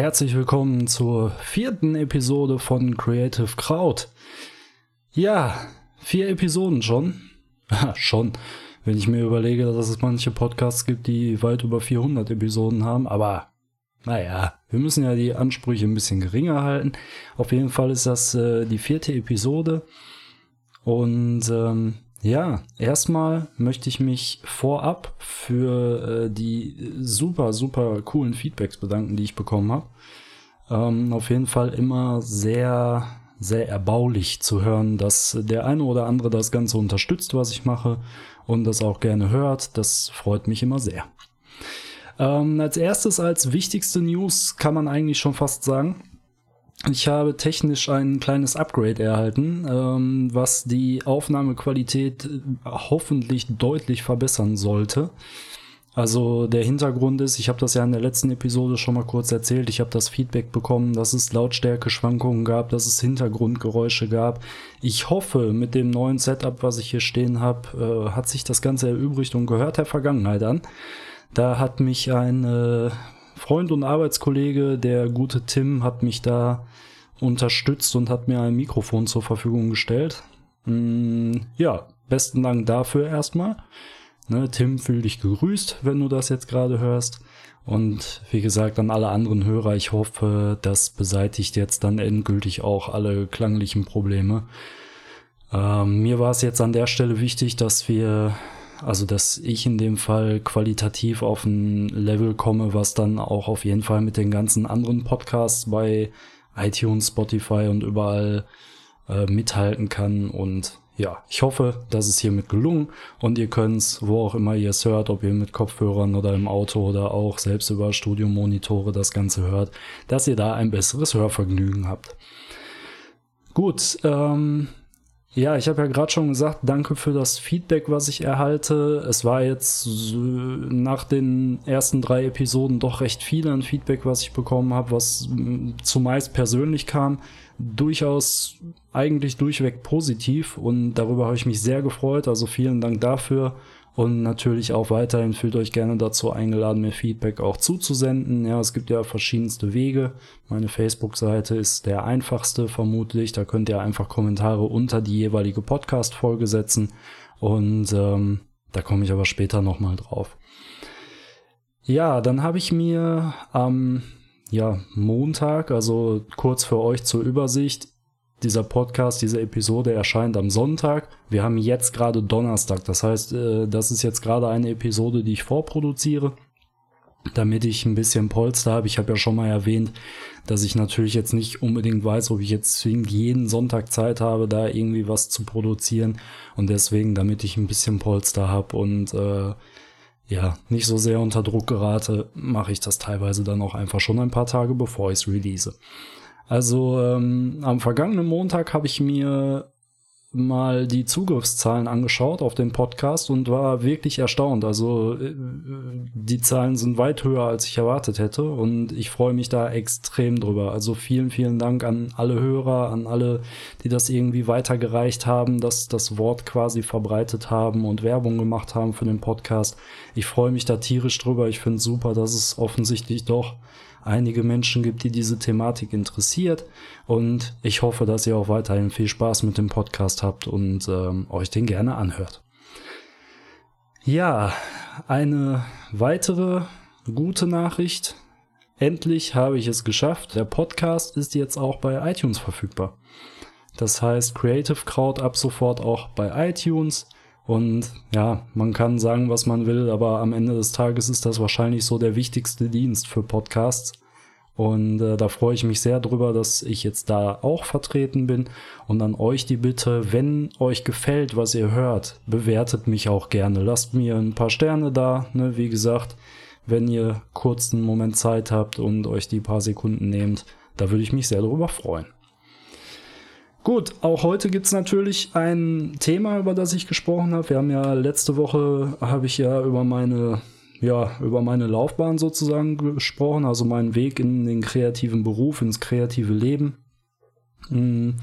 herzlich willkommen zur vierten Episode von Creative Crowd. Ja, vier Episoden schon. schon, wenn ich mir überlege, dass es manche Podcasts gibt, die weit über 400 Episoden haben, aber naja, wir müssen ja die Ansprüche ein bisschen geringer halten. Auf jeden Fall ist das äh, die vierte Episode. Und ähm, ja, erstmal möchte ich mich vorab für äh, die super, super coolen Feedbacks bedanken, die ich bekommen habe. Ähm, auf jeden Fall immer sehr, sehr erbaulich zu hören, dass der eine oder andere das Ganze unterstützt, was ich mache und das auch gerne hört. Das freut mich immer sehr. Ähm, als erstes, als wichtigste News kann man eigentlich schon fast sagen, ich habe technisch ein kleines Upgrade erhalten, ähm, was die Aufnahmequalität äh, hoffentlich deutlich verbessern sollte. Also der Hintergrund ist, ich habe das ja in der letzten Episode schon mal kurz erzählt, ich habe das Feedback bekommen, dass es Lautstärke-Schwankungen gab, dass es Hintergrundgeräusche gab. Ich hoffe, mit dem neuen Setup, was ich hier stehen habe, äh, hat sich das Ganze erübrigt und gehört der Vergangenheit an. Da hat mich ein äh, Freund und Arbeitskollege, der gute Tim, hat mich da unterstützt und hat mir ein Mikrofon zur Verfügung gestellt. Mm, ja, besten Dank dafür erstmal. Ne, Tim, fühl dich gegrüßt, wenn du das jetzt gerade hörst. Und wie gesagt, an alle anderen Hörer, ich hoffe, das beseitigt jetzt dann endgültig auch alle klanglichen Probleme. Ähm, mir war es jetzt an der Stelle wichtig, dass wir also, dass ich in dem Fall qualitativ auf ein Level komme, was dann auch auf jeden Fall mit den ganzen anderen Podcasts bei iTunes, Spotify und überall äh, mithalten kann. Und ja, ich hoffe, das ist hiermit gelungen und ihr könnt's, wo auch immer ihr es hört, ob ihr mit Kopfhörern oder im Auto oder auch selbst über Studiomonitore das Ganze hört, dass ihr da ein besseres Hörvergnügen habt. Gut, ähm, ja, ich habe ja gerade schon gesagt, danke für das Feedback, was ich erhalte. Es war jetzt nach den ersten drei Episoden doch recht viel an Feedback, was ich bekommen habe, was zumeist persönlich kam. Durchaus eigentlich durchweg positiv und darüber habe ich mich sehr gefreut. Also vielen Dank dafür. Und natürlich auch weiterhin fühlt euch gerne dazu eingeladen, mir Feedback auch zuzusenden. Ja, es gibt ja verschiedenste Wege. Meine Facebook-Seite ist der einfachste vermutlich. Da könnt ihr einfach Kommentare unter die jeweilige Podcast-Folge setzen. Und ähm, da komme ich aber später nochmal drauf. Ja, dann habe ich mir am ja, Montag, also kurz für euch zur Übersicht, dieser Podcast, diese Episode erscheint am Sonntag. Wir haben jetzt gerade Donnerstag. Das heißt, äh, das ist jetzt gerade eine Episode, die ich vorproduziere, damit ich ein bisschen Polster habe. Ich habe ja schon mal erwähnt, dass ich natürlich jetzt nicht unbedingt weiß, ob ich jetzt zwingend jeden Sonntag Zeit habe, da irgendwie was zu produzieren. Und deswegen, damit ich ein bisschen Polster habe und äh, ja, nicht so sehr unter Druck gerate, mache ich das teilweise dann auch einfach schon ein paar Tage, bevor ich es release. Also ähm, am vergangenen Montag habe ich mir mal die Zugriffszahlen angeschaut auf den Podcast und war wirklich erstaunt. Also äh, die Zahlen sind weit höher, als ich erwartet hätte und ich freue mich da extrem drüber. Also vielen, vielen Dank an alle Hörer, an alle, die das irgendwie weitergereicht haben, dass das Wort quasi verbreitet haben und Werbung gemacht haben für den Podcast. Ich freue mich da tierisch drüber. Ich finde super, dass es offensichtlich doch einige Menschen gibt, die diese Thematik interessiert. Und ich hoffe, dass ihr auch weiterhin viel Spaß mit dem Podcast habt und ähm, euch den gerne anhört. Ja, eine weitere gute Nachricht. Endlich habe ich es geschafft. Der Podcast ist jetzt auch bei iTunes verfügbar. Das heißt, Creative Crowd ab sofort auch bei iTunes. Und ja, man kann sagen, was man will, aber am Ende des Tages ist das wahrscheinlich so der wichtigste Dienst für Podcasts. Und äh, da freue ich mich sehr drüber, dass ich jetzt da auch vertreten bin. Und an euch die Bitte, wenn euch gefällt, was ihr hört, bewertet mich auch gerne. Lasst mir ein paar Sterne da. Ne? Wie gesagt, wenn ihr kurz einen Moment Zeit habt und euch die paar Sekunden nehmt, da würde ich mich sehr darüber freuen. Gut, auch heute gibt's natürlich ein Thema, über das ich gesprochen habe. Wir haben ja letzte Woche, habe ich ja über meine, ja, über meine Laufbahn sozusagen gesprochen, also meinen Weg in den kreativen Beruf, ins kreative Leben. Hm,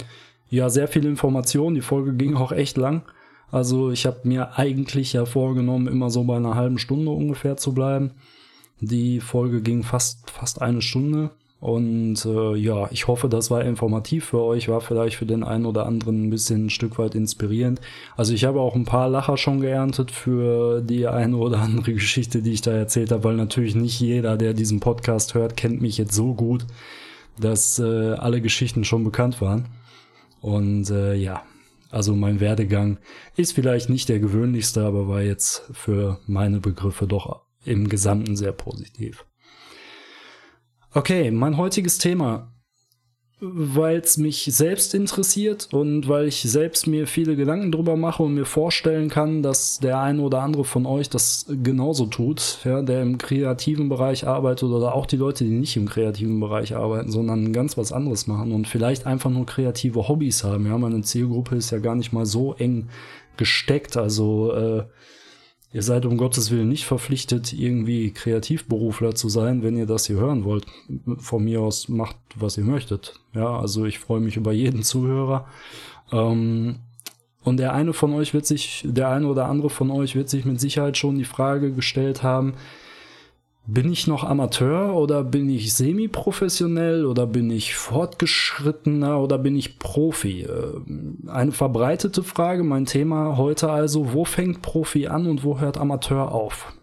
ja, sehr viele Informationen. Die Folge ging auch echt lang. Also ich habe mir eigentlich ja vorgenommen, immer so bei einer halben Stunde ungefähr zu bleiben. Die Folge ging fast, fast eine Stunde. Und äh, ja, ich hoffe, das war informativ für euch, war vielleicht für den einen oder anderen ein bisschen ein Stück weit inspirierend. Also ich habe auch ein paar Lacher schon geerntet für die eine oder andere Geschichte, die ich da erzählt habe, weil natürlich nicht jeder, der diesen Podcast hört, kennt mich jetzt so gut, dass äh, alle Geschichten schon bekannt waren. Und äh, ja, also mein Werdegang ist vielleicht nicht der gewöhnlichste, aber war jetzt für meine Begriffe doch im Gesamten sehr positiv. Okay, mein heutiges Thema, weil es mich selbst interessiert und weil ich selbst mir viele Gedanken drüber mache und mir vorstellen kann, dass der eine oder andere von euch das genauso tut, ja, der im kreativen Bereich arbeitet oder auch die Leute, die nicht im kreativen Bereich arbeiten, sondern ganz was anderes machen und vielleicht einfach nur kreative Hobbys haben. Ja, meine Zielgruppe ist ja gar nicht mal so eng gesteckt, also äh, Ihr seid um Gottes Willen nicht verpflichtet, irgendwie Kreativberufler zu sein, wenn ihr das hier hören wollt. Von mir aus macht, was ihr möchtet. Ja, also ich freue mich über jeden Zuhörer. Ähm, und der eine von euch wird sich, der eine oder andere von euch wird sich mit Sicherheit schon die Frage gestellt haben, bin ich noch Amateur oder bin ich semi-professionell oder bin ich fortgeschrittener oder bin ich Profi? Äh, eine verbreitete Frage, mein Thema heute also, wo fängt Profi an und wo hört Amateur auf?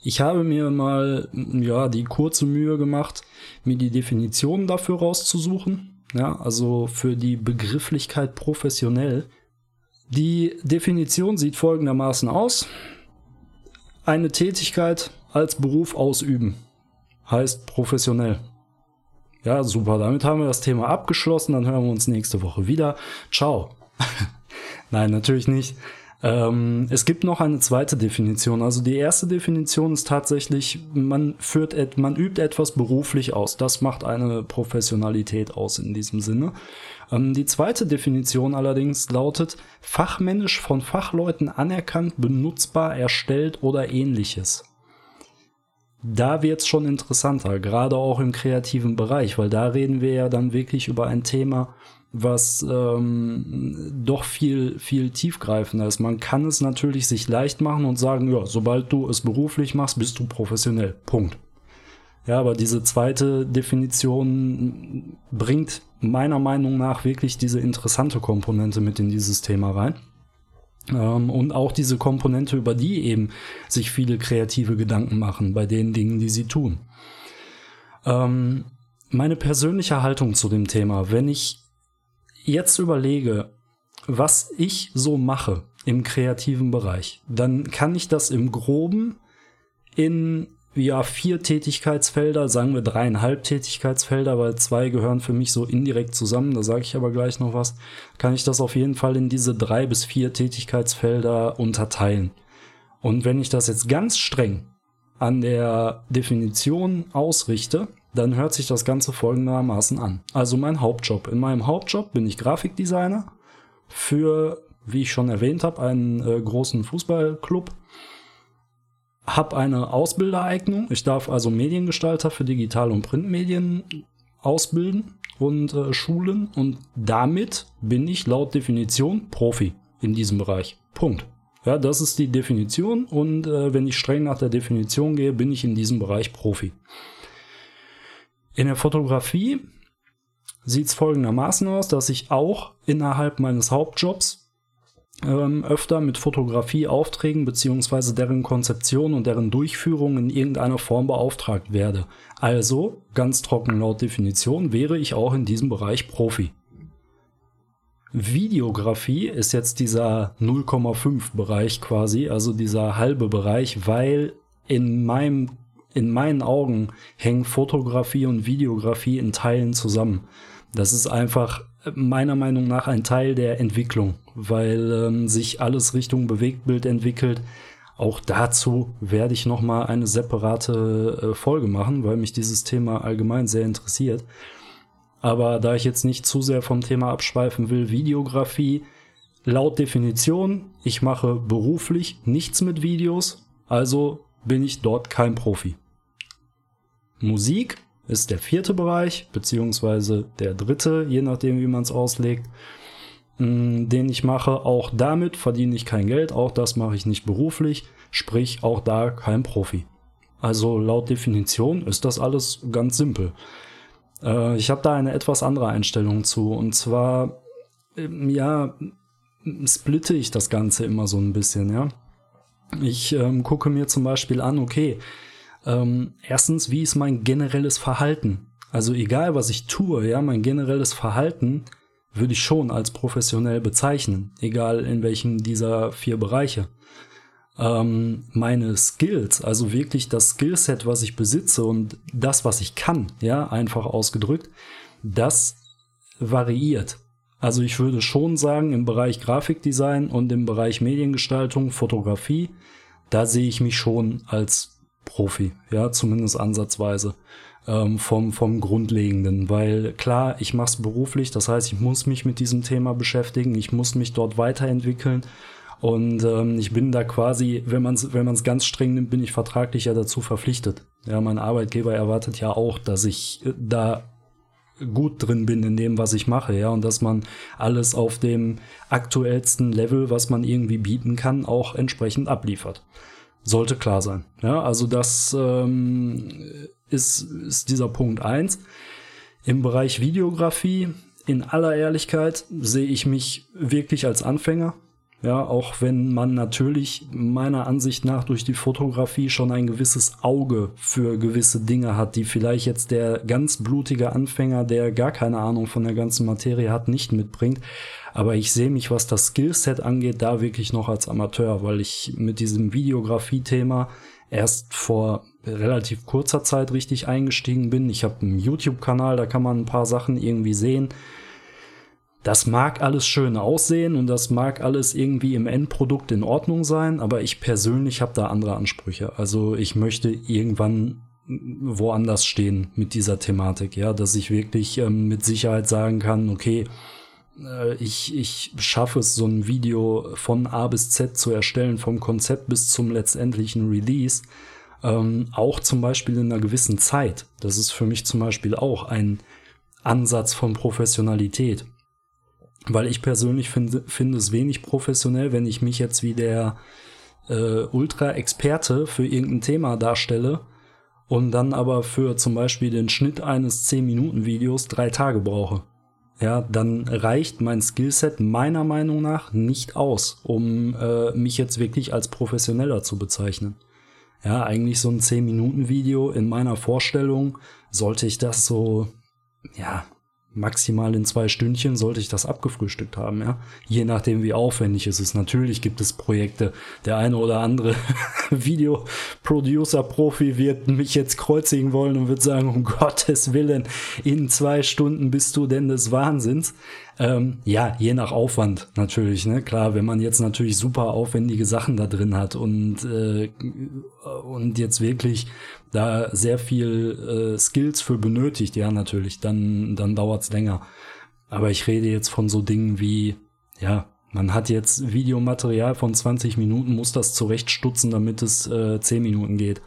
Ich habe mir mal ja die kurze Mühe gemacht, mir die Definition dafür rauszusuchen. Ja, also für die Begrifflichkeit professionell. Die Definition sieht folgendermaßen aus. Eine Tätigkeit, als Beruf ausüben. Heißt professionell. Ja, super. Damit haben wir das Thema abgeschlossen. Dann hören wir uns nächste Woche wieder. Ciao. Nein, natürlich nicht. Ähm, es gibt noch eine zweite Definition. Also die erste Definition ist tatsächlich, man führt, man übt etwas beruflich aus. Das macht eine Professionalität aus in diesem Sinne. Ähm, die zweite Definition allerdings lautet fachmännisch von Fachleuten anerkannt, benutzbar, erstellt oder ähnliches da wird es schon interessanter, gerade auch im kreativen Bereich, weil da reden wir ja dann wirklich über ein Thema, was ähm, doch viel, viel tiefgreifender ist. Man kann es natürlich sich leicht machen und sagen, ja, sobald du es beruflich machst, bist du professionell. Punkt. Ja, aber diese zweite Definition bringt meiner Meinung nach wirklich diese interessante Komponente mit in dieses Thema rein. Ähm, und auch diese Komponente, über die eben sich viele kreative Gedanken machen bei den Dingen, die sie tun. Ähm, meine persönliche Haltung zu dem Thema, wenn ich jetzt überlege, was ich so mache im kreativen Bereich, dann kann ich das im groben in ja vier Tätigkeitsfelder, sagen wir dreieinhalb Tätigkeitsfelder, weil zwei gehören für mich so indirekt zusammen, da sage ich aber gleich noch was, kann ich das auf jeden Fall in diese drei bis vier Tätigkeitsfelder unterteilen. Und wenn ich das jetzt ganz streng an der Definition ausrichte, dann hört sich das Ganze folgendermaßen an. Also mein Hauptjob. In meinem Hauptjob bin ich Grafikdesigner für, wie ich schon erwähnt habe, einen äh, großen Fußballclub habe eine Ausbildereignung. Ich darf also Mediengestalter für Digital- und Printmedien ausbilden und äh, schulen und damit bin ich laut Definition Profi in diesem Bereich. Punkt. Ja, das ist die Definition und äh, wenn ich streng nach der Definition gehe, bin ich in diesem Bereich Profi. In der Fotografie sieht es folgendermaßen aus, dass ich auch innerhalb meines Hauptjobs ähm, öfter mit Fotografieaufträgen beziehungsweise deren Konzeption und deren Durchführung in irgendeiner Form beauftragt werde. Also, ganz trocken laut Definition, wäre ich auch in diesem Bereich Profi. Videografie ist jetzt dieser 0,5 Bereich quasi, also dieser halbe Bereich, weil in meinem in meinen Augen hängen Fotografie und Videografie in Teilen zusammen. Das ist einfach meiner Meinung nach ein Teil der Entwicklung, weil ähm, sich alles Richtung Bewegtbild entwickelt. Auch dazu werde ich noch mal eine separate äh, Folge machen, weil mich dieses Thema allgemein sehr interessiert. Aber da ich jetzt nicht zu sehr vom Thema abschweifen will, Videografie laut Definition, ich mache beruflich nichts mit Videos, also bin ich dort kein Profi. Musik ist der vierte Bereich, beziehungsweise der dritte, je nachdem, wie man es auslegt, mm, den ich mache. Auch damit verdiene ich kein Geld, auch das mache ich nicht beruflich, sprich auch da kein Profi. Also laut Definition ist das alles ganz simpel. Äh, ich habe da eine etwas andere Einstellung zu. Und zwar, ähm, ja, splitte ich das Ganze immer so ein bisschen, ja. Ich ähm, gucke mir zum Beispiel an, okay, ähm, erstens, wie ist mein generelles Verhalten? Also egal, was ich tue, ja, mein generelles Verhalten würde ich schon als professionell bezeichnen, egal in welchem dieser vier Bereiche. Ähm, meine Skills, also wirklich das Skillset, was ich besitze und das, was ich kann, ja, einfach ausgedrückt, das variiert. Also ich würde schon sagen, im Bereich Grafikdesign und im Bereich Mediengestaltung, Fotografie, da sehe ich mich schon als Profi, ja, zumindest ansatzweise ähm, vom, vom Grundlegenden, weil klar, ich mache es beruflich, das heißt, ich muss mich mit diesem Thema beschäftigen, ich muss mich dort weiterentwickeln und ähm, ich bin da quasi, wenn man es wenn ganz streng nimmt, bin ich vertraglich ja dazu verpflichtet. Ja, mein Arbeitgeber erwartet ja auch, dass ich äh, da gut drin bin in dem, was ich mache, ja, und dass man alles auf dem aktuellsten Level, was man irgendwie bieten kann, auch entsprechend abliefert. Sollte klar sein. Ja, also das ähm, ist, ist dieser Punkt eins. Im Bereich Videografie, in aller Ehrlichkeit, sehe ich mich wirklich als Anfänger. Ja, auch wenn man natürlich meiner Ansicht nach durch die Fotografie schon ein gewisses Auge für gewisse Dinge hat, die vielleicht jetzt der ganz blutige Anfänger, der gar keine Ahnung von der ganzen Materie hat, nicht mitbringt. Aber ich sehe mich, was das Skillset angeht, da wirklich noch als Amateur, weil ich mit diesem Videografie-Thema erst vor relativ kurzer Zeit richtig eingestiegen bin. Ich habe einen YouTube-Kanal, da kann man ein paar Sachen irgendwie sehen das mag alles schön aussehen und das mag alles irgendwie im Endprodukt in Ordnung sein, aber ich persönlich habe da andere Ansprüche. Also ich möchte irgendwann woanders stehen mit dieser Thematik, ja, dass ich wirklich ähm, mit Sicherheit sagen kann, okay, äh, ich, ich schaffe es, so ein Video von A bis Z zu erstellen, vom Konzept bis zum letztendlichen Release, ähm, auch zum Beispiel in einer gewissen Zeit. Das ist für mich zum Beispiel auch ein Ansatz von Professionalität. Weil ich persönlich finde, finde es wenig professionell, wenn ich mich jetzt wie der äh, Ultra-Experte für irgendein Thema darstelle und dann aber für zum Beispiel den Schnitt eines 10-Minuten-Videos drei Tage brauche. Ja, dann reicht mein Skillset meiner Meinung nach nicht aus, um äh, mich jetzt wirklich als professioneller zu bezeichnen. Ja, eigentlich so ein 10-Minuten-Video in meiner Vorstellung sollte ich das so, ja, maximal in zwei Stündchen sollte ich das abgefrühstückt haben, ja. Je nachdem, wie aufwendig es ist. Natürlich gibt es Projekte. Der eine oder andere Videoproducer-Profi wird mich jetzt kreuzigen wollen und wird sagen, um Gottes Willen, in zwei Stunden bist du denn des Wahnsinns. Ähm, ja, je nach Aufwand natürlich, ne? Klar, wenn man jetzt natürlich super aufwendige Sachen da drin hat und, äh, und jetzt wirklich da sehr viel äh, Skills für benötigt, ja, natürlich, dann, dann dauert's länger. Aber ich rede jetzt von so Dingen wie, ja, man hat jetzt Videomaterial von 20 Minuten, muss das zurechtstutzen, damit es äh, 10 Minuten geht.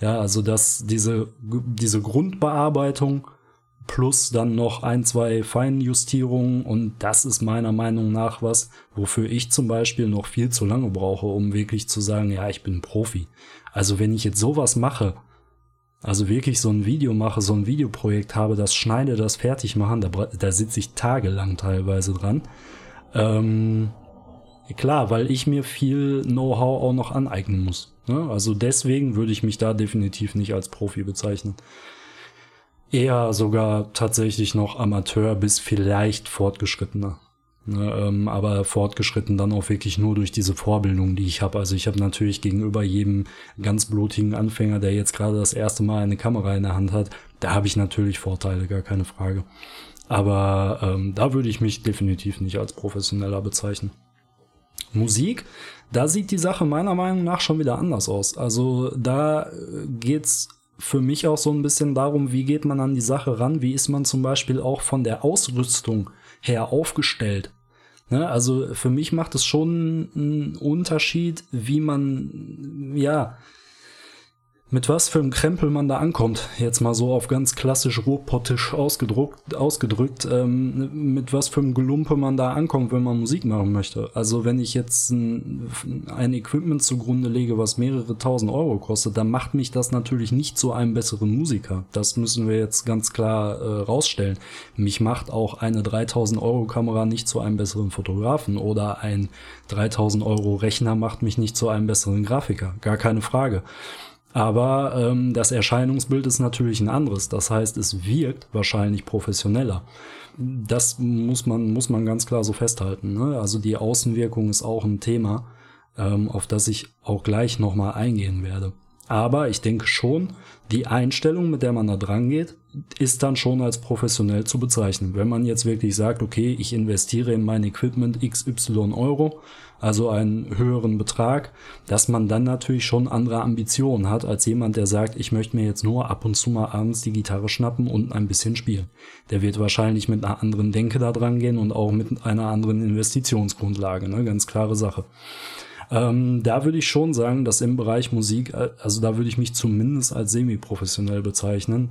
Ja, also dass diese, diese Grundbearbeitung plus dann noch ein, zwei Feinjustierungen und das ist meiner Meinung nach was, wofür ich zum Beispiel noch viel zu lange brauche, um wirklich zu sagen, ja, ich bin Profi. Also wenn ich jetzt sowas mache, also wirklich so ein Video mache, so ein Videoprojekt habe, das schneide, das fertig machen, da, da sitze ich tagelang teilweise dran. Ähm, klar, weil ich mir viel Know-how auch noch aneignen muss. Ne? Also deswegen würde ich mich da definitiv nicht als Profi bezeichnen eher sogar tatsächlich noch Amateur bis vielleicht fortgeschrittener. Ne, ähm, aber fortgeschritten dann auch wirklich nur durch diese Vorbildung, die ich habe. Also ich habe natürlich gegenüber jedem ganz blutigen Anfänger, der jetzt gerade das erste Mal eine Kamera in der Hand hat, da habe ich natürlich Vorteile, gar keine Frage. Aber ähm, da würde ich mich definitiv nicht als professioneller bezeichnen. Musik, da sieht die Sache meiner Meinung nach schon wieder anders aus. Also da äh, geht's für mich auch so ein bisschen darum, wie geht man an die Sache ran, wie ist man zum Beispiel auch von der Ausrüstung her aufgestellt. Ne? Also für mich macht es schon einen Unterschied, wie man, ja, mit was für einem Krempel man da ankommt, jetzt mal so auf ganz klassisch ruhrpottisch ausgedruckt, ausgedrückt, ähm, mit was für einem Gelumpe man da ankommt, wenn man Musik machen möchte. Also wenn ich jetzt ein, ein Equipment zugrunde lege, was mehrere tausend Euro kostet, dann macht mich das natürlich nicht zu einem besseren Musiker. Das müssen wir jetzt ganz klar äh, rausstellen. Mich macht auch eine 3000 Euro Kamera nicht zu einem besseren Fotografen oder ein 3000 Euro Rechner macht mich nicht zu einem besseren Grafiker. Gar keine Frage. Aber ähm, das Erscheinungsbild ist natürlich ein anderes. Das heißt, es wirkt wahrscheinlich professioneller. Das muss man, muss man ganz klar so festhalten. Ne? Also die Außenwirkung ist auch ein Thema, ähm, auf das ich auch gleich nochmal eingehen werde. Aber ich denke schon, die Einstellung, mit der man da dran geht, ist dann schon als professionell zu bezeichnen. Wenn man jetzt wirklich sagt, okay, ich investiere in mein Equipment XY Euro, also einen höheren Betrag, dass man dann natürlich schon andere Ambitionen hat als jemand, der sagt, ich möchte mir jetzt nur ab und zu mal abends die Gitarre schnappen und ein bisschen spielen. Der wird wahrscheinlich mit einer anderen Denke da dran gehen und auch mit einer anderen Investitionsgrundlage, ne? ganz klare Sache. Ähm, da würde ich schon sagen, dass im Bereich Musik, äh, also da würde ich mich zumindest als semi-professionell bezeichnen.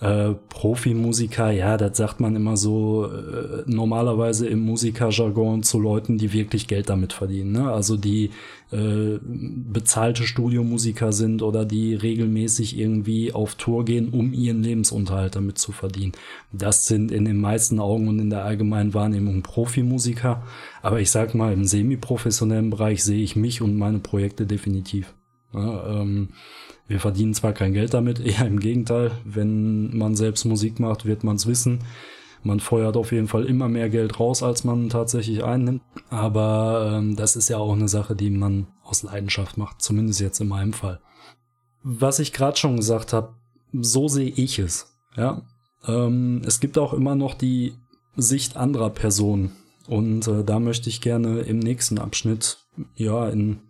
Äh, Profimusiker, ja, das sagt man immer so äh, normalerweise im Musikerjargon zu Leuten, die wirklich Geld damit verdienen. Ne? Also die äh, bezahlte Studiomusiker sind oder die regelmäßig irgendwie auf Tour gehen, um ihren Lebensunterhalt damit zu verdienen. Das sind in den meisten Augen und in der allgemeinen Wahrnehmung Profimusiker. Aber ich sag mal, im semi-professionellen Bereich sehe ich mich und meine Projekte definitiv. Ja, ähm, wir verdienen zwar kein Geld damit, eher im Gegenteil. Wenn man selbst Musik macht, wird man es wissen. Man feuert auf jeden Fall immer mehr Geld raus, als man tatsächlich einnimmt. Aber ähm, das ist ja auch eine Sache, die man aus Leidenschaft macht, zumindest jetzt in meinem Fall. Was ich gerade schon gesagt habe, so sehe ich es. Ja, ähm, es gibt auch immer noch die Sicht anderer Personen und äh, da möchte ich gerne im nächsten Abschnitt ja in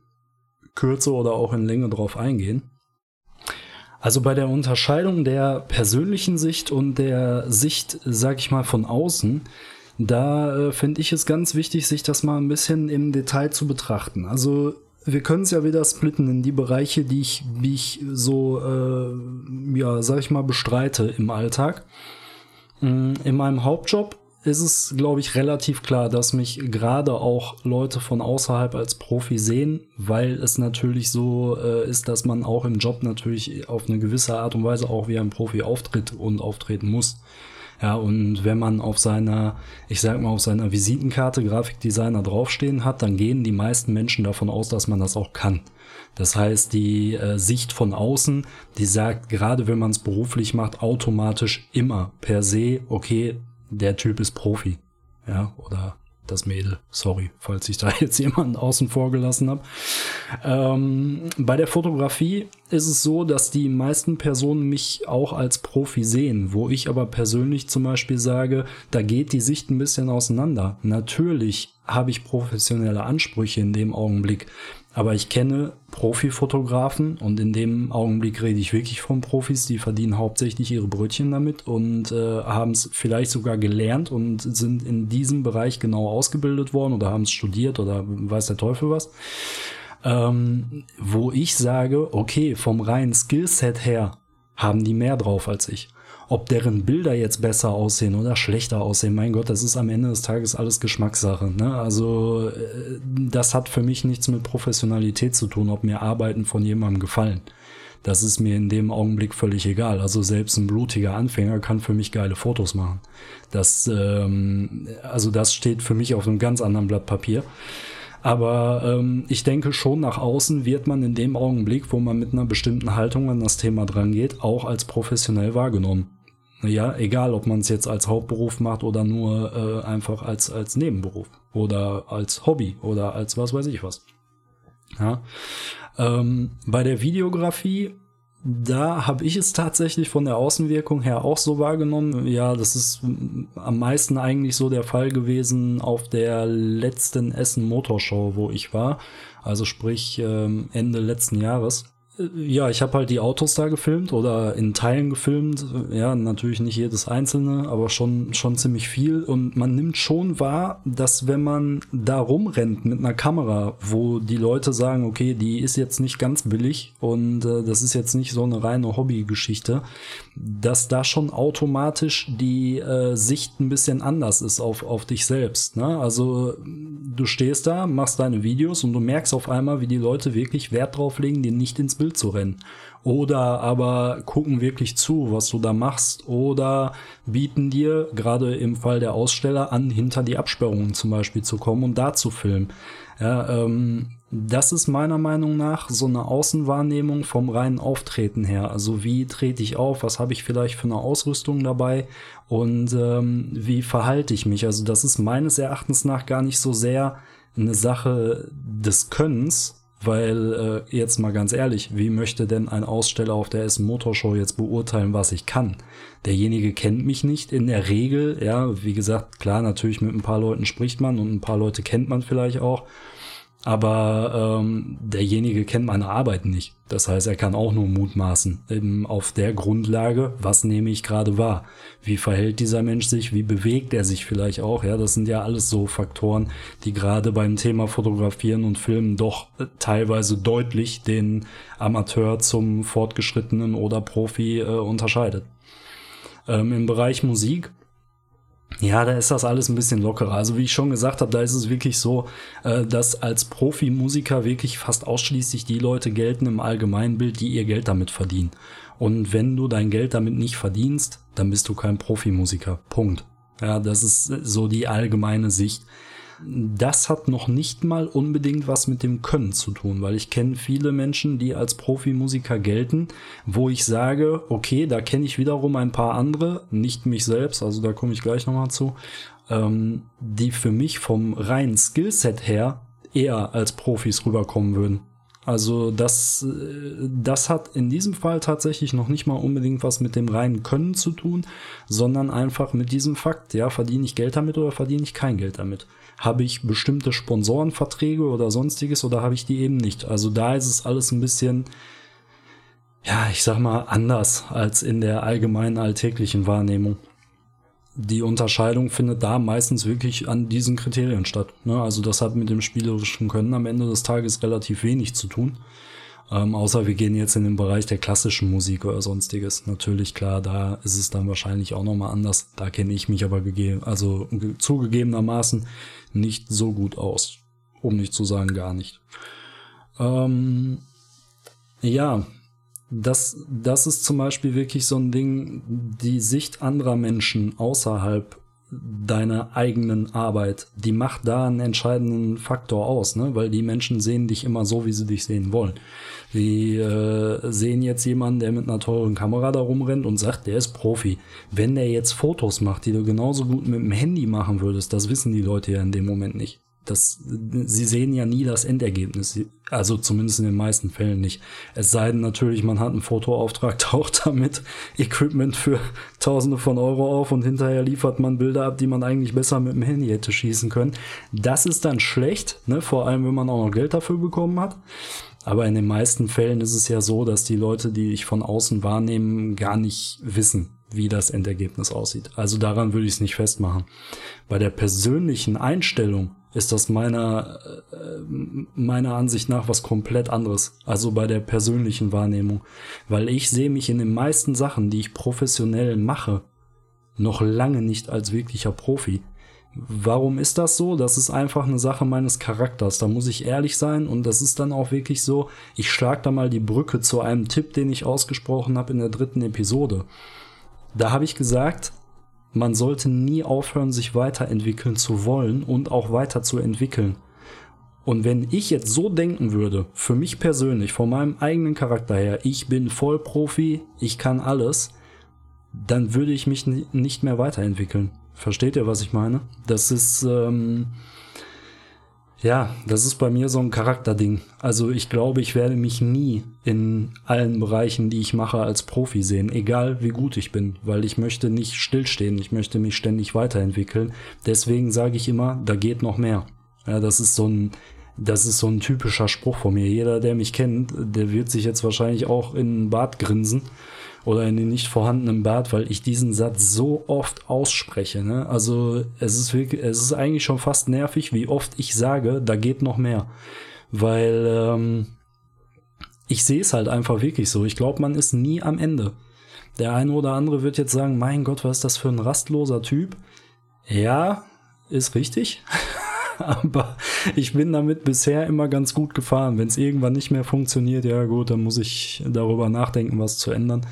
Kürze oder auch in Länge drauf eingehen. Also bei der Unterscheidung der persönlichen Sicht und der Sicht, sag ich mal, von außen, da äh, finde ich es ganz wichtig, sich das mal ein bisschen im Detail zu betrachten. Also wir können es ja wieder splitten in die Bereiche, die ich, wie ich so, äh, ja, sag ich mal, bestreite im Alltag. Mm, in meinem Hauptjob ist es, glaube ich, relativ klar, dass mich gerade auch Leute von außerhalb als Profi sehen, weil es natürlich so äh, ist, dass man auch im Job natürlich auf eine gewisse Art und Weise auch wie ein Profi auftritt und auftreten muss. Ja, und wenn man auf seiner, ich sag mal, auf seiner Visitenkarte Grafikdesigner draufstehen hat, dann gehen die meisten Menschen davon aus, dass man das auch kann. Das heißt, die äh, Sicht von außen, die sagt, gerade wenn man es beruflich macht, automatisch immer per se, okay, der Typ ist Profi. Ja, oder das Mädel. Sorry, falls ich da jetzt jemanden außen vor gelassen habe. Ähm, bei der Fotografie ist es so, dass die meisten Personen mich auch als Profi sehen, wo ich aber persönlich zum Beispiel sage, da geht die Sicht ein bisschen auseinander. Natürlich habe ich professionelle Ansprüche in dem Augenblick, aber ich kenne Profifotografen und in dem Augenblick rede ich wirklich von Profis, die verdienen hauptsächlich ihre Brötchen damit und äh, haben es vielleicht sogar gelernt und sind in diesem Bereich genau ausgebildet worden oder haben es studiert oder weiß der Teufel was. Ähm, wo ich sage, okay, vom reinen Skillset her haben die mehr drauf als ich. Ob deren Bilder jetzt besser aussehen oder schlechter aussehen, mein Gott, das ist am Ende des Tages alles Geschmackssache. Ne? Also äh, das hat für mich nichts mit Professionalität zu tun, ob mir Arbeiten von jemandem gefallen. Das ist mir in dem Augenblick völlig egal. Also selbst ein blutiger Anfänger kann für mich geile Fotos machen. Das, ähm, also das steht für mich auf einem ganz anderen Blatt Papier. Aber ähm, ich denke schon, nach außen wird man in dem Augenblick, wo man mit einer bestimmten Haltung an das Thema drangeht, auch als professionell wahrgenommen ja, egal, ob man es jetzt als Hauptberuf macht oder nur äh, einfach als, als Nebenberuf oder als Hobby oder als was weiß ich was. Ja. Ähm, bei der Videografie, da habe ich es tatsächlich von der Außenwirkung her auch so wahrgenommen. Ja, das ist am meisten eigentlich so der Fall gewesen auf der letzten Essen Motorshow, wo ich war. Also sprich ähm, Ende letzten Jahres ja, ich habe halt die Autos da gefilmt oder in Teilen gefilmt. Ja, natürlich nicht jedes einzelne, aber schon, schon ziemlich viel. Und man nimmt schon wahr, dass wenn man da rumrennt mit einer Kamera, wo die Leute sagen, okay, die ist jetzt nicht ganz billig und äh, das ist jetzt nicht so eine reine Hobbygeschichte, dass da schon automatisch die äh, Sicht ein bisschen anders ist auf, auf dich selbst. Ne? Also du stehst da, machst deine Videos und du merkst auf einmal, wie die Leute wirklich Wert drauf legen, dir nicht ins Bild zu rennen. Oder aber gucken wirklich zu, was du da machst. Oder bieten dir, gerade im Fall der Aussteller, an, hinter die Absperrungen zum Beispiel zu kommen und da zu filmen. Ja, ähm, das ist meiner Meinung nach so eine Außenwahrnehmung vom reinen Auftreten her. Also wie trete ich auf, was habe ich vielleicht für eine Ausrüstung dabei und ähm, wie verhalte ich mich. Also das ist meines Erachtens nach gar nicht so sehr eine Sache des Könnens, weil äh, jetzt mal ganz ehrlich, wie möchte denn ein Aussteller auf der Essen Motorshow jetzt beurteilen, was ich kann? Derjenige kennt mich nicht in der Regel, ja, wie gesagt, klar, natürlich mit ein paar Leuten spricht man und ein paar Leute kennt man vielleicht auch aber ähm, derjenige kennt meine Arbeit nicht. Das heißt, er kann auch nur mutmaßen. Eben auf der Grundlage, was nehme ich gerade wahr? Wie verhält dieser Mensch sich? Wie bewegt er sich vielleicht auch? Ja, das sind ja alles so Faktoren, die gerade beim Thema Fotografieren und Filmen doch äh, teilweise deutlich den Amateur zum Fortgeschrittenen oder Profi äh, unterscheidet. Ähm, Im Bereich Musik ja, da ist das alles ein bisschen lockerer. Also wie ich schon gesagt habe, da ist es wirklich so, äh, dass als Profimusiker wirklich fast ausschließlich die Leute gelten im Allgemeinbild, die ihr Geld damit verdienen. Und wenn du dein Geld damit nicht verdienst, dann bist du kein Profimusiker. Punkt. Ja, das ist so die allgemeine Sicht das hat noch nicht mal unbedingt was mit dem Können zu tun, weil ich kenne viele Menschen, die als Profimusiker gelten, wo ich sage, okay, da kenne ich wiederum ein paar andere, nicht mich selbst, also da komme ich gleich nochmal zu, ähm, die für mich vom reinen Skillset her eher als Profis rüberkommen würden. Also das, äh, das hat in diesem Fall tatsächlich noch nicht mal unbedingt was mit dem reinen Können zu tun, sondern einfach mit diesem Fakt, ja, verdiene ich Geld damit oder verdiene ich kein Geld damit? Habe ich bestimmte Sponsorenverträge oder sonstiges oder habe ich die eben nicht? Also da ist es alles ein bisschen, ja, ich sag mal, anders als in der allgemeinen alltäglichen Wahrnehmung. Die Unterscheidung findet da meistens wirklich an diesen Kriterien statt. Ne? Also das hat mit dem spielerischen Können am Ende des Tages relativ wenig zu tun. Ähm, außer wir gehen jetzt in den Bereich der klassischen Musik oder sonstiges. Natürlich, klar, da ist es dann wahrscheinlich auch nochmal anders. Da kenne ich mich aber gegeben, also zugegebenermaßen nicht so gut aus. Um nicht zu sagen gar nicht. Ähm, ja, das, das ist zum Beispiel wirklich so ein Ding, die Sicht anderer Menschen außerhalb deiner eigenen Arbeit, die macht da einen entscheidenden Faktor aus, ne? weil die Menschen sehen dich immer so, wie sie dich sehen wollen. Die äh, sehen jetzt jemanden, der mit einer teuren Kamera da rumrennt und sagt, der ist Profi. Wenn der jetzt Fotos macht, die du genauso gut mit dem Handy machen würdest, das wissen die Leute ja in dem Moment nicht. Das, sie sehen ja nie das Endergebnis, also zumindest in den meisten Fällen nicht. Es sei denn natürlich, man hat einen Fotoauftrag, taucht damit Equipment für Tausende von Euro auf und hinterher liefert man Bilder ab, die man eigentlich besser mit dem Handy hätte schießen können. Das ist dann schlecht, ne? vor allem wenn man auch noch Geld dafür bekommen hat. Aber in den meisten Fällen ist es ja so, dass die Leute, die ich von außen wahrnehmen, gar nicht wissen, wie das Endergebnis aussieht. Also daran würde ich es nicht festmachen. Bei der persönlichen Einstellung ist das meiner, äh, meiner Ansicht nach was komplett anderes. Also bei der persönlichen Wahrnehmung. Weil ich sehe mich in den meisten Sachen, die ich professionell mache, noch lange nicht als wirklicher Profi. Warum ist das so? Das ist einfach eine Sache meines Charakters. Da muss ich ehrlich sein und das ist dann auch wirklich so. Ich schlag da mal die Brücke zu einem Tipp, den ich ausgesprochen habe in der dritten Episode. Da habe ich gesagt, man sollte nie aufhören, sich weiterentwickeln zu wollen und auch weiter zu entwickeln. Und wenn ich jetzt so denken würde, für mich persönlich, von meinem eigenen Charakter her, ich bin Vollprofi, ich kann alles, dann würde ich mich nicht mehr weiterentwickeln. Versteht ihr, was ich meine? Das ist, ähm, ja, das ist bei mir so ein Charakterding. Also ich glaube, ich werde mich nie in allen Bereichen, die ich mache, als Profi sehen, egal wie gut ich bin, weil ich möchte nicht stillstehen, ich möchte mich ständig weiterentwickeln. Deswegen sage ich immer, da geht noch mehr. Ja, das ist so ein das ist so ein typischer Spruch von mir. Jeder, der mich kennt, der wird sich jetzt wahrscheinlich auch in den Bart grinsen oder in den nicht vorhandenen Bart, weil ich diesen Satz so oft ausspreche. Ne? Also es ist wirklich, es ist eigentlich schon fast nervig, wie oft ich sage, da geht noch mehr. Weil ähm, ich sehe es halt einfach wirklich so. Ich glaube, man ist nie am Ende. Der eine oder andere wird jetzt sagen, mein Gott, was ist das für ein rastloser Typ? Ja, ist richtig. Aber ich bin damit bisher immer ganz gut gefahren. Wenn es irgendwann nicht mehr funktioniert, ja gut, dann muss ich darüber nachdenken, was zu ändern.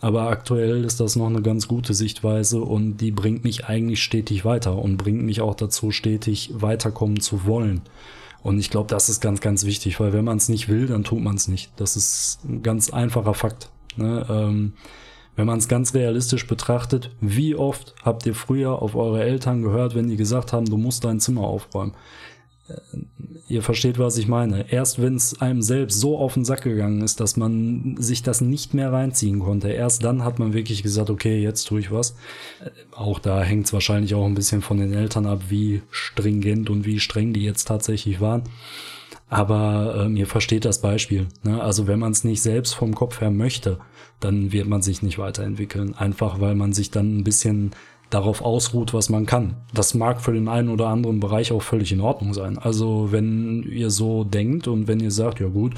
Aber aktuell ist das noch eine ganz gute Sichtweise und die bringt mich eigentlich stetig weiter und bringt mich auch dazu, stetig weiterkommen zu wollen. Und ich glaube, das ist ganz, ganz wichtig, weil wenn man es nicht will, dann tut man es nicht. Das ist ein ganz einfacher Fakt. Ne? Ähm, wenn man es ganz realistisch betrachtet, wie oft habt ihr früher auf eure Eltern gehört, wenn die gesagt haben, du musst dein Zimmer aufräumen? Äh, ihr versteht, was ich meine. Erst wenn es einem selbst so auf den Sack gegangen ist, dass man sich das nicht mehr reinziehen konnte, erst dann hat man wirklich gesagt, okay, jetzt tue ich was. Äh, auch da hängt es wahrscheinlich auch ein bisschen von den Eltern ab, wie stringent und wie streng die jetzt tatsächlich waren. Aber ähm, ihr versteht das Beispiel. Ne? Also wenn man es nicht selbst vom Kopf her möchte, dann wird man sich nicht weiterentwickeln. Einfach weil man sich dann ein bisschen darauf ausruht, was man kann. Das mag für den einen oder anderen Bereich auch völlig in Ordnung sein. Also wenn ihr so denkt und wenn ihr sagt, ja gut,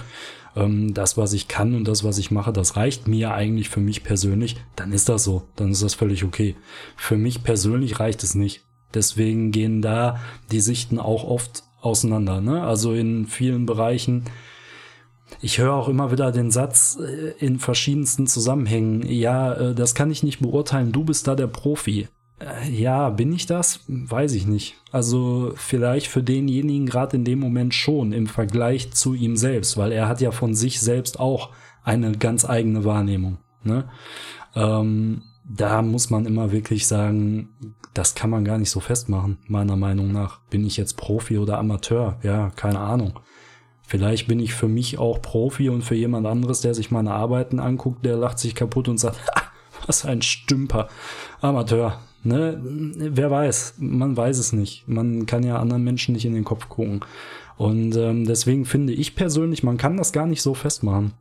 ähm, das, was ich kann und das, was ich mache, das reicht mir eigentlich für mich persönlich, dann ist das so. Dann ist das völlig okay. Für mich persönlich reicht es nicht. Deswegen gehen da die Sichten auch oft auseinander. Ne? Also in vielen Bereichen ich höre auch immer wieder den Satz äh, in verschiedensten Zusammenhängen, ja, äh, das kann ich nicht beurteilen, du bist da der Profi. Äh, ja, bin ich das? Weiß ich nicht. Also vielleicht für denjenigen gerade in dem Moment schon im Vergleich zu ihm selbst, weil er hat ja von sich selbst auch eine ganz eigene Wahrnehmung. Ne? Ähm, da muss man immer wirklich sagen, das kann man gar nicht so festmachen, meiner Meinung nach. Bin ich jetzt Profi oder Amateur? Ja, keine Ahnung. Vielleicht bin ich für mich auch Profi und für jemand anderes, der sich meine Arbeiten anguckt, der lacht sich kaputt und sagt, was ein Stümper. Amateur. Ne? Wer weiß, man weiß es nicht. Man kann ja anderen Menschen nicht in den Kopf gucken. Und ähm, deswegen finde ich persönlich, man kann das gar nicht so festmachen.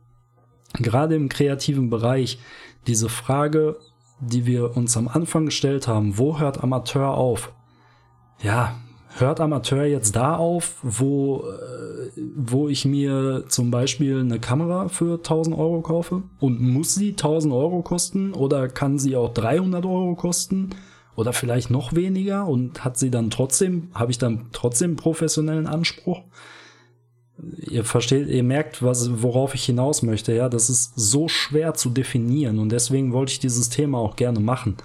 Gerade im kreativen Bereich, diese Frage, die wir uns am Anfang gestellt haben, wo hört Amateur auf? Ja, hört Amateur jetzt da auf, wo, äh, wo ich mir zum Beispiel eine Kamera für 1000 Euro kaufe? Und muss sie 1000 Euro kosten oder kann sie auch 300 Euro kosten? Oder vielleicht noch weniger und hat sie dann trotzdem, habe ich dann trotzdem professionellen Anspruch? Ihr versteht, ihr merkt, was, worauf ich hinaus möchte, ja, das ist so schwer zu definieren und deswegen wollte ich dieses Thema auch gerne machen,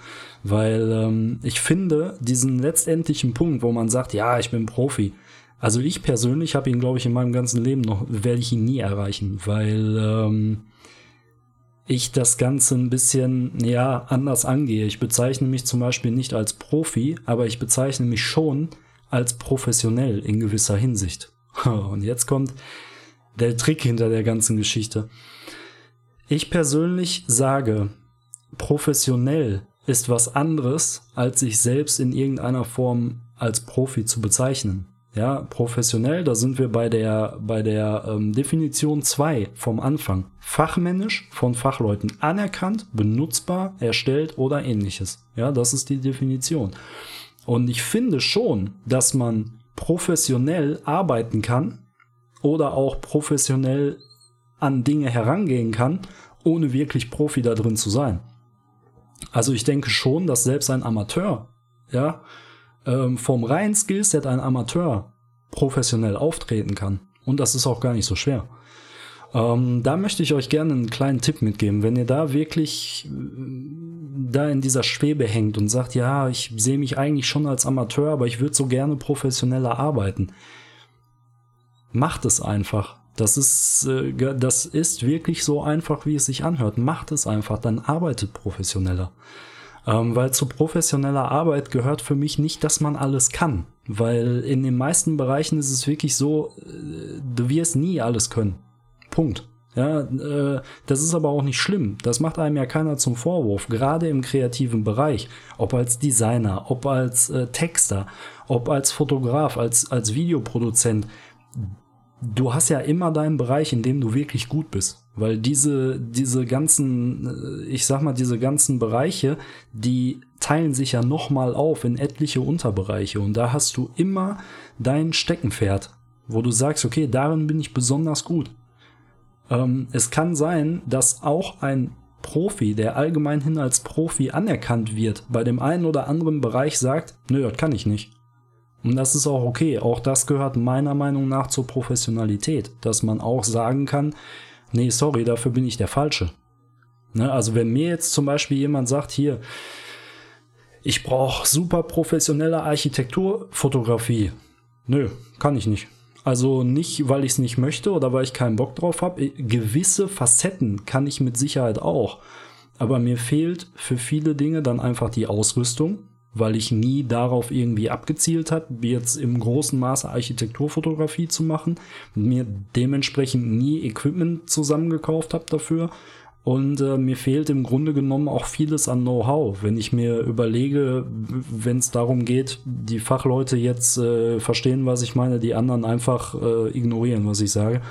weil ähm, ich finde diesen letztendlichen Punkt, wo man sagt, ja, ich bin Profi, also ich persönlich habe ihn, glaube ich, in meinem ganzen Leben noch, werde ich ihn nie erreichen, weil ähm, ich das Ganze ein bisschen, ja, anders angehe. Ich bezeichne mich zum Beispiel nicht als Profi, aber ich bezeichne mich schon als professionell in gewisser Hinsicht. Und jetzt kommt der Trick hinter der ganzen Geschichte. Ich persönlich sage, professionell ist was anderes, als sich selbst in irgendeiner Form als Profi zu bezeichnen. Ja, professionell, da sind wir bei der, bei der ähm, Definition 2 vom Anfang. Fachmännisch, von Fachleuten anerkannt, benutzbar, erstellt oder ähnliches. Ja, das ist die Definition. Und ich finde schon, dass man professionell arbeiten kann oder auch professionell an Dinge herangehen kann, ohne wirklich Profi da drin zu sein. Also ich denke schon, dass selbst ein Amateur, ja, ähm, vom reinen Skillset ein Amateur professionell auftreten kann. Und das ist auch gar nicht so schwer. Ähm, da möchte ich euch gerne einen kleinen Tipp mitgeben. Wenn ihr da wirklich äh, da in dieser Schwebe hängt und sagt, ja, ich sehe mich eigentlich schon als Amateur, aber ich würde so gerne professioneller arbeiten. Macht es einfach. Das ist, äh, das ist wirklich so einfach, wie es sich anhört. Macht es einfach, dann arbeitet professioneller. Ähm, weil zu professioneller Arbeit gehört für mich nicht, dass man alles kann. Weil in den meisten Bereichen ist es wirklich so, äh, du wirst nie alles können. Punkt. Ja, äh, das ist aber auch nicht schlimm. Das macht einem ja keiner zum Vorwurf. Gerade im kreativen Bereich, ob als Designer, ob als äh, Texter, ob als Fotograf, als als Videoproduzent. du hast ja immer deinen Bereich, in dem du wirklich gut bist. Weil diese, diese ganzen, äh, ich sag mal, diese ganzen Bereiche, die teilen sich ja nochmal auf in etliche Unterbereiche. Und da hast du immer dein Steckenpferd, wo du sagst, okay, darin bin ich besonders gut. Ähm, es kann sein, dass auch ein Profi, der allgemein hin als Profi anerkannt wird, bei dem einen oder anderen Bereich sagt, nö, das kann ich nicht. Und das ist auch okay. Auch das gehört meiner Meinung nach zur Professionalität, dass man auch sagen kann, nee, sorry, dafür bin ich der Falsche. Ne? Also wenn mir jetzt zum Beispiel jemand sagt, hier, ich brauche super professionelle Architekturfotografie. Nö, kann ich nicht. Also nicht, weil ich es nicht möchte oder weil ich keinen Bock drauf habe. Gewisse Facetten kann ich mit Sicherheit auch. Aber mir fehlt für viele Dinge dann einfach die Ausrüstung, weil ich nie darauf irgendwie abgezielt habe, jetzt im großen Maße Architekturfotografie zu machen, mir dementsprechend nie Equipment zusammengekauft habe dafür und äh, mir fehlt im Grunde genommen auch vieles an Know-how. Wenn ich mir überlege, wenn es darum geht, die Fachleute jetzt äh, verstehen, was ich meine, die anderen einfach äh, ignorieren, was ich sage.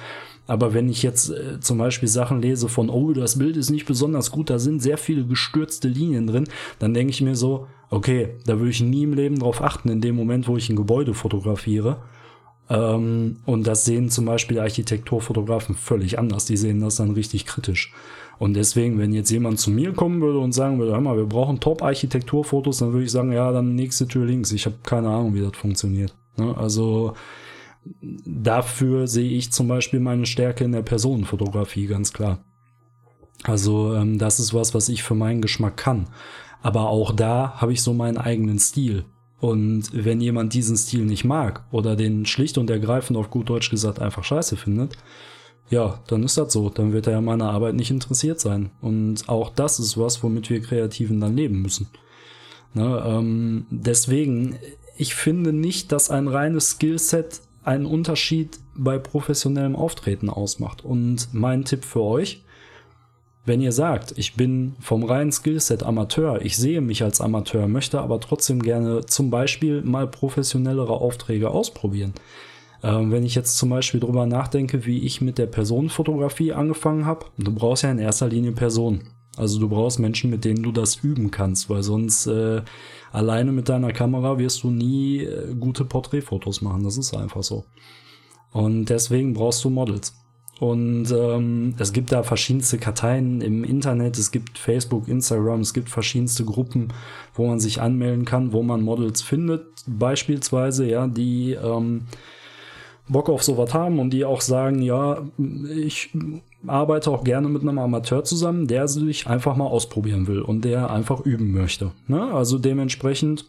Aber wenn ich jetzt äh, zum Beispiel Sachen lese von, oh, das Bild ist nicht besonders gut, da sind sehr viele gestürzte Linien drin, dann denke ich mir so, okay, da würde ich nie im Leben drauf achten, in dem Moment, wo ich ein Gebäude fotografiere. Ähm, und das sehen zum Beispiel Architekturfotografen völlig anders. Die sehen das dann richtig kritisch. Und deswegen, wenn jetzt jemand zu mir kommen würde und sagen würde, hör mal, wir brauchen Top-Architekturfotos, dann würde ich sagen, ja, dann nächste Tür links. Ich habe keine Ahnung, wie das funktioniert. Ne? Also dafür sehe ich zum Beispiel meine Stärke in der Personenfotografie, ganz klar. Also ähm, das ist was, was ich für meinen Geschmack kann. Aber auch da habe ich so meinen eigenen Stil. Und wenn jemand diesen Stil nicht mag oder den schlicht und ergreifend auf gut Deutsch gesagt einfach scheiße findet, ja, dann ist das so. Dann wird er an meiner Arbeit nicht interessiert sein. Und auch das ist was, womit wir Kreativen dann leben müssen. Ne, ähm, deswegen, ich finde nicht, dass ein reines Skillset einen Unterschied bei professionellem Auftreten ausmacht. Und mein Tipp für euch, wenn ihr sagt, ich bin vom reinen Skillset Amateur, ich sehe mich als Amateur, möchte aber trotzdem gerne zum Beispiel mal professionellere Aufträge ausprobieren, ähm, wenn ich jetzt zum Beispiel drüber nachdenke, wie ich mit der Personenfotografie angefangen habe, du brauchst ja in erster Linie Personen. Also du brauchst Menschen, mit denen du das üben kannst, weil sonst äh, alleine mit deiner Kamera wirst du nie äh, gute Porträtfotos machen. Das ist einfach so. Und deswegen brauchst du Models. Und ähm, es gibt da verschiedenste Karteien im Internet, es gibt Facebook, Instagram, es gibt verschiedenste Gruppen, wo man sich anmelden kann, wo man Models findet, beispielsweise, ja, die ähm, Bock auf sowas haben und die auch sagen, ja, ich arbeite auch gerne mit einem Amateur zusammen, der sich einfach mal ausprobieren will und der einfach üben möchte. Ne? Also dementsprechend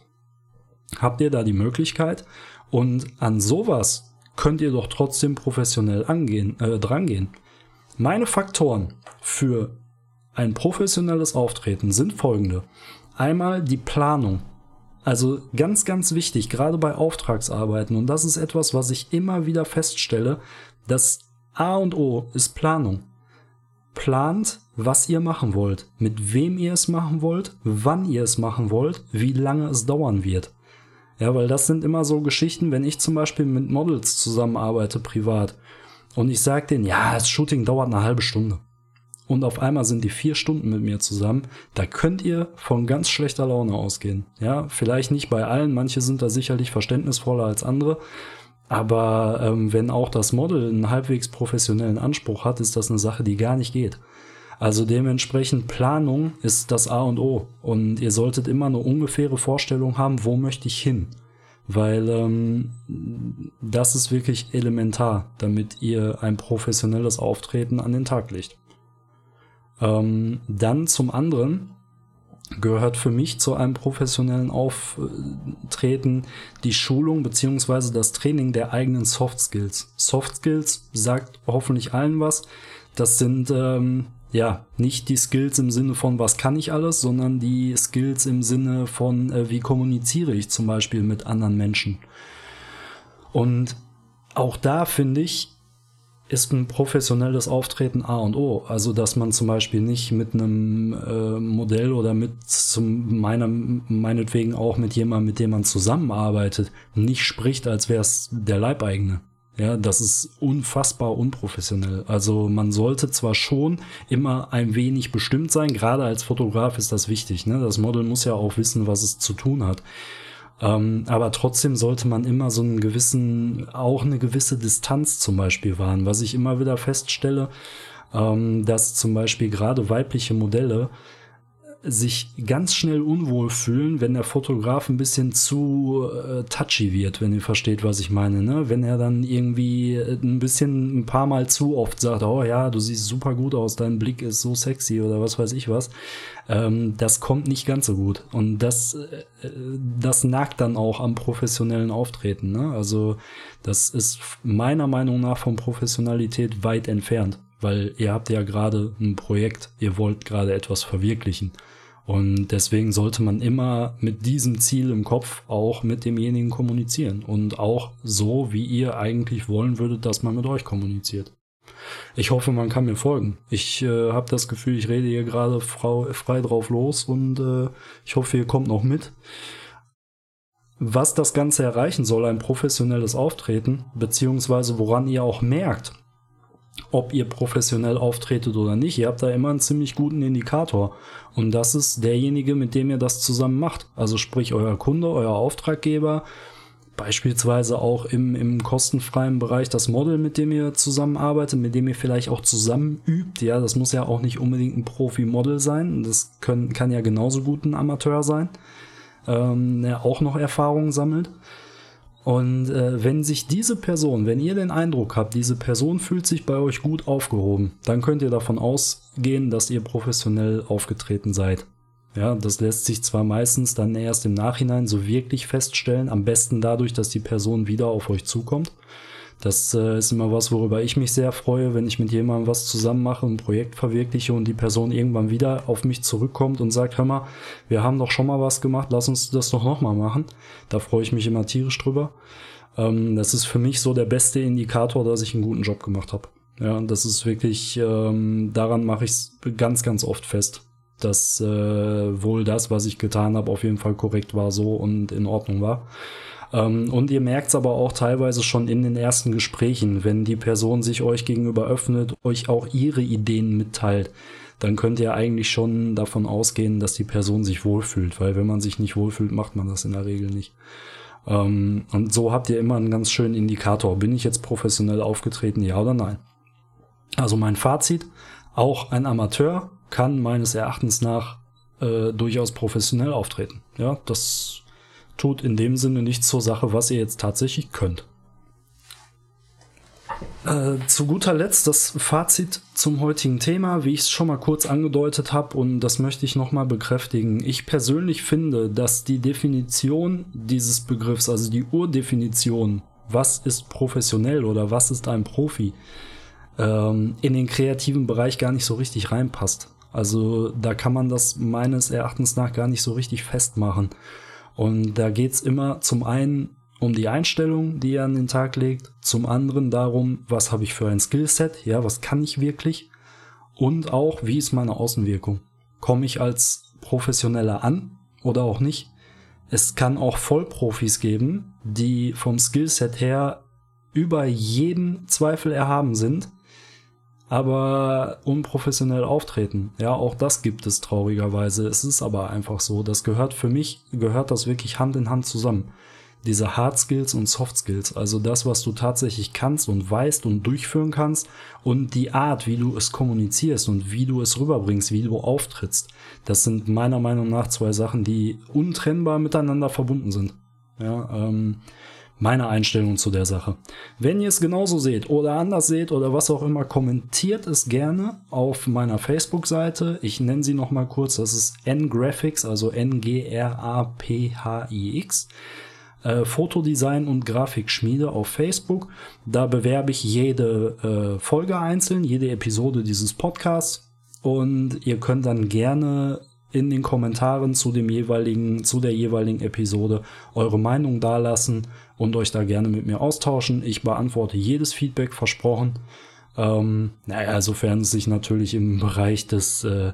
habt ihr da die Möglichkeit und an sowas könnt ihr doch trotzdem professionell angehen, äh, drangehen. Meine Faktoren für ein professionelles Auftreten sind folgende. Einmal die Planung. Also ganz, ganz wichtig, gerade bei Auftragsarbeiten. Und das ist etwas, was ich immer wieder feststelle. Das A und O ist Planung. Plant, was ihr machen wollt, mit wem ihr es machen wollt, wann ihr es machen wollt, wie lange es dauern wird. Ja, weil das sind immer so Geschichten, wenn ich zum Beispiel mit Models zusammenarbeite privat und ich sage denen, ja, das Shooting dauert eine halbe Stunde und auf einmal sind die vier Stunden mit mir zusammen, da könnt ihr von ganz schlechter Laune ausgehen. Ja, vielleicht nicht bei allen, manche sind da sicherlich verständnisvoller als andere. Aber ähm, wenn auch das Model einen halbwegs professionellen Anspruch hat, ist das eine Sache, die gar nicht geht. Also dementsprechend Planung ist das A und O. Und ihr solltet immer eine ungefähre Vorstellung haben, wo möchte ich hin. Weil ähm, das ist wirklich elementar, damit ihr ein professionelles Auftreten an den Tag legt. Ähm, dann zum anderen gehört für mich zu einem professionellen Auftreten die Schulung beziehungsweise das Training der eigenen Soft Skills. Soft Skills sagt hoffentlich allen was. Das sind ähm, ja nicht die Skills im Sinne von was kann ich alles, sondern die Skills im Sinne von äh, wie kommuniziere ich zum Beispiel mit anderen Menschen. Und auch da finde ich, ist ein professionelles Auftreten A und O. Also, dass man zum Beispiel nicht mit einem äh, Modell oder mit zum meiner, meinetwegen auch mit jemandem, mit dem man zusammenarbeitet, nicht spricht, als wäre es der Leibeigene. Ja, das ist unfassbar unprofessionell. Also man sollte zwar schon immer ein wenig bestimmt sein, gerade als Fotograf ist das wichtig. Ne? Das Model muss ja auch wissen, was es zu tun hat. Ähm, aber trotzdem sollte man immer so einen gewissen, auch eine gewisse Distanz zum Beispiel wahren. Was ich immer wieder feststelle, ähm, dass zum Beispiel gerade weibliche Modelle sich ganz schnell unwohl fühlen, wenn der Fotograf ein bisschen zu äh, touchy wird, wenn ihr versteht, was ich meine. Ne? Wenn er dann irgendwie ein bisschen ein paar Mal zu oft sagt, oh ja, du siehst super gut aus, dein Blick ist so sexy oder was weiß ich was. Ähm, das kommt nicht ganz so gut. Und das, äh, das nagt dann auch am professionellen Auftreten. Ne? Also das ist meiner Meinung nach von Professionalität weit entfernt weil ihr habt ja gerade ein Projekt, ihr wollt gerade etwas verwirklichen. Und deswegen sollte man immer mit diesem Ziel im Kopf auch mit demjenigen kommunizieren und auch so, wie ihr eigentlich wollen würdet, dass man mit euch kommuniziert. Ich hoffe, man kann mir folgen. Ich äh, habe das Gefühl, ich rede hier gerade frei drauf los und äh, ich hoffe, ihr kommt noch mit. Was das Ganze erreichen soll, ein professionelles Auftreten, beziehungsweise woran ihr auch merkt, ob ihr professionell auftretet oder nicht. Ihr habt da immer einen ziemlich guten Indikator. Und das ist derjenige, mit dem ihr das zusammen macht. Also sprich euer Kunde, euer Auftraggeber, beispielsweise auch im, im kostenfreien Bereich das Model, mit dem ihr zusammenarbeitet, mit dem ihr vielleicht auch zusammen übt. Ja, das muss ja auch nicht unbedingt ein Profi-Model sein. Das können, kann ja genauso gut ein Amateur sein, ähm, der auch noch Erfahrung sammelt. Und äh, wenn sich diese Person, wenn ihr den Eindruck habt, diese Person fühlt sich bei euch gut aufgehoben, dann könnt ihr davon ausgehen, dass ihr professionell aufgetreten seid. Ja, das lässt sich zwar meistens dann erst im Nachhinein so wirklich feststellen, am besten dadurch, dass die Person wieder auf euch zukommt. Das äh, ist immer was, worüber ich mich sehr freue, wenn ich mit jemandem was zusammen mache, ein Projekt verwirkliche und die Person irgendwann wieder auf mich zurückkommt und sagt, hör mal, wir haben doch schon mal was gemacht, lass uns das doch nochmal machen. Da freue ich mich immer tierisch drüber. Ähm, das ist für mich so der beste Indikator, dass ich einen guten Job gemacht habe. Ja, das ist wirklich, ähm, daran mache ich es ganz, ganz oft fest, dass äh, wohl das, was ich getan habe, auf jeden Fall korrekt war so und in Ordnung war. Ähm, und ihr merkt es aber auch teilweise schon in den ersten Gesprächen, wenn die Person sich euch gegenüber öffnet, euch auch ihre Ideen mitteilt, dann könnt ihr eigentlich schon davon ausgehen, dass die Person sich wohlfühlt, weil wenn man sich nicht wohlfühlt, macht man das in der Regel nicht. Ähm, und so habt ihr immer einen ganz schönen Indikator. Bin ich jetzt professionell aufgetreten, ja oder nein? Also mein Fazit, auch ein Amateur kann meines Erachtens nach äh, durchaus professionell auftreten. Ja, das tut in dem Sinne nichts zur Sache, was ihr jetzt tatsächlich könnt. Äh, zu guter Letzt das Fazit zum heutigen Thema, wie ich es schon mal kurz angedeutet habe und das möchte ich nochmal bekräftigen. Ich persönlich finde, dass die Definition dieses Begriffs, also die Urdefinition, was ist professionell oder was ist ein Profi, ähm, in den kreativen Bereich gar nicht so richtig reinpasst. Also da kann man das meines Erachtens nach gar nicht so richtig festmachen. Und da geht's immer zum einen um die Einstellung, die ihr an den Tag legt, zum anderen darum, was habe ich für ein Skillset, ja, was kann ich wirklich und auch, wie ist meine Außenwirkung. Komme ich als Professioneller an oder auch nicht? Es kann auch Vollprofis geben, die vom Skillset her über jeden Zweifel erhaben sind, aber unprofessionell auftreten. Ja, auch das gibt es traurigerweise. Es ist aber einfach so. Das gehört für mich, gehört das wirklich Hand in Hand zusammen. Diese Hard Skills und Soft Skills, also das, was du tatsächlich kannst und weißt und durchführen kannst und die Art, wie du es kommunizierst und wie du es rüberbringst, wie du auftrittst. Das sind meiner Meinung nach zwei Sachen, die untrennbar miteinander verbunden sind. Ja, ähm, meine Einstellung zu der Sache. Wenn ihr es genauso seht oder anders seht oder was auch immer, kommentiert es gerne auf meiner Facebook-Seite. Ich nenne sie nochmal kurz. Das ist N-Graphics, also N-G-R-A-P-H-I-X. Äh, Fotodesign und Grafikschmiede auf Facebook. Da bewerbe ich jede äh, Folge einzeln, jede Episode dieses Podcasts. Und ihr könnt dann gerne in den Kommentaren zu dem jeweiligen, zu der jeweiligen Episode eure Meinung dalassen und euch da gerne mit mir austauschen. Ich beantworte jedes Feedback, versprochen. Ähm, naja, sofern es sich natürlich im Bereich des, äh,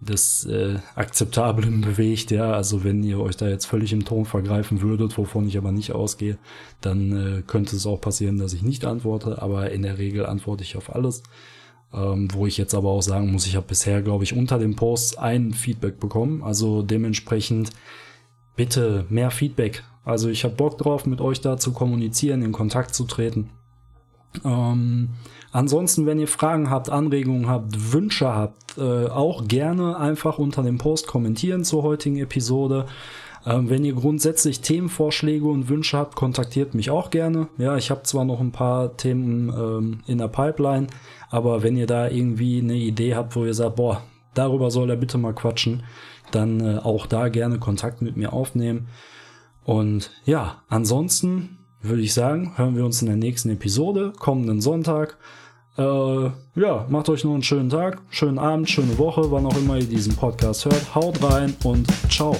des äh, Akzeptablen bewegt, ja. Also wenn ihr euch da jetzt völlig im Ton vergreifen würdet, wovon ich aber nicht ausgehe, dann äh, könnte es auch passieren, dass ich nicht antworte, aber in der Regel antworte ich auf alles. Ähm, wo ich jetzt aber auch sagen muss, ich habe bisher, glaube ich, unter dem Post ein Feedback bekommen. Also dementsprechend bitte mehr Feedback. Also ich habe Bock drauf, mit euch da zu kommunizieren, in Kontakt zu treten. Ähm, ansonsten, wenn ihr Fragen habt, Anregungen habt, Wünsche habt, äh, auch gerne einfach unter dem Post kommentieren zur heutigen Episode. Ähm, wenn ihr grundsätzlich Themenvorschläge und Wünsche habt, kontaktiert mich auch gerne. Ja, ich habe zwar noch ein paar Themen ähm, in der Pipeline, aber wenn ihr da irgendwie eine Idee habt, wo ihr sagt, boah, darüber soll er bitte mal quatschen, dann äh, auch da gerne Kontakt mit mir aufnehmen. Und ja, ansonsten würde ich sagen, hören wir uns in der nächsten Episode, kommenden Sonntag. Äh, ja, macht euch noch einen schönen Tag, schönen Abend, schöne Woche, wann auch immer ihr diesen Podcast hört. Haut rein und ciao.